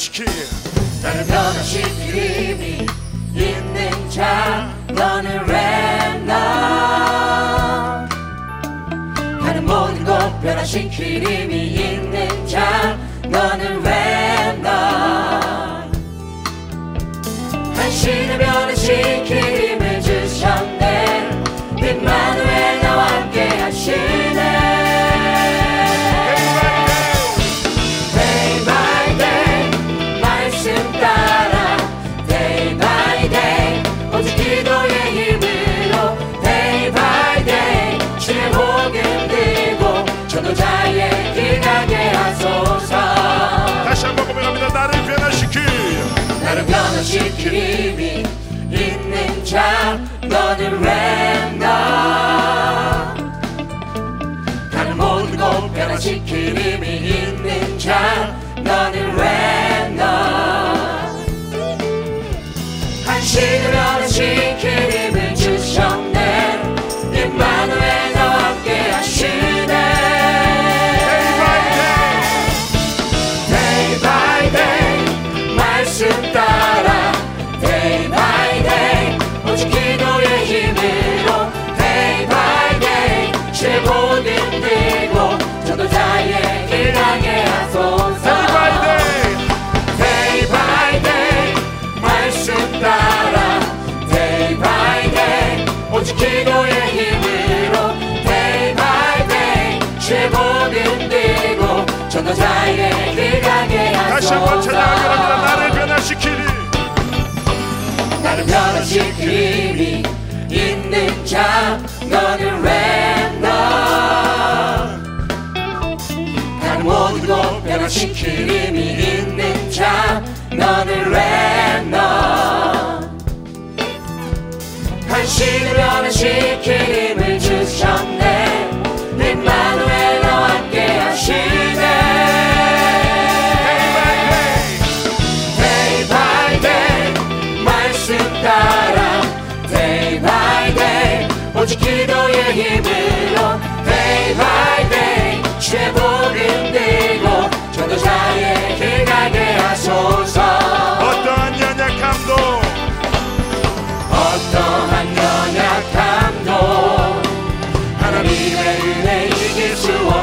변화시키. 나를 변화시킬 힘이 있는 자 너는 렘넌 나는 모든 것 변화시킬 힘이 있는 자 너는 렘넌 한신을 변화시킬 힘 나를 변화시킬 힘이 있는 자 너는 렘넌 나는 모든 것 변화시킬 힘이 있는 자 너는 한신을 변화시킬 다시 한번 찬양합니다 나를 변화시키리. 나를 변화시킬 힘이 있는 자 너는 렘넌 나를 모든 것 변화시킬 힘이 있는 자 너는 한신을 변화시킬 힘 따라 day by day 오직 기도의 힘으로 day by day 주의 복음 들고 전도자의 길 가게 하소서. 어떠한 연약함도 어떠한 연약함도 하나님의 은혜 이길 수 없어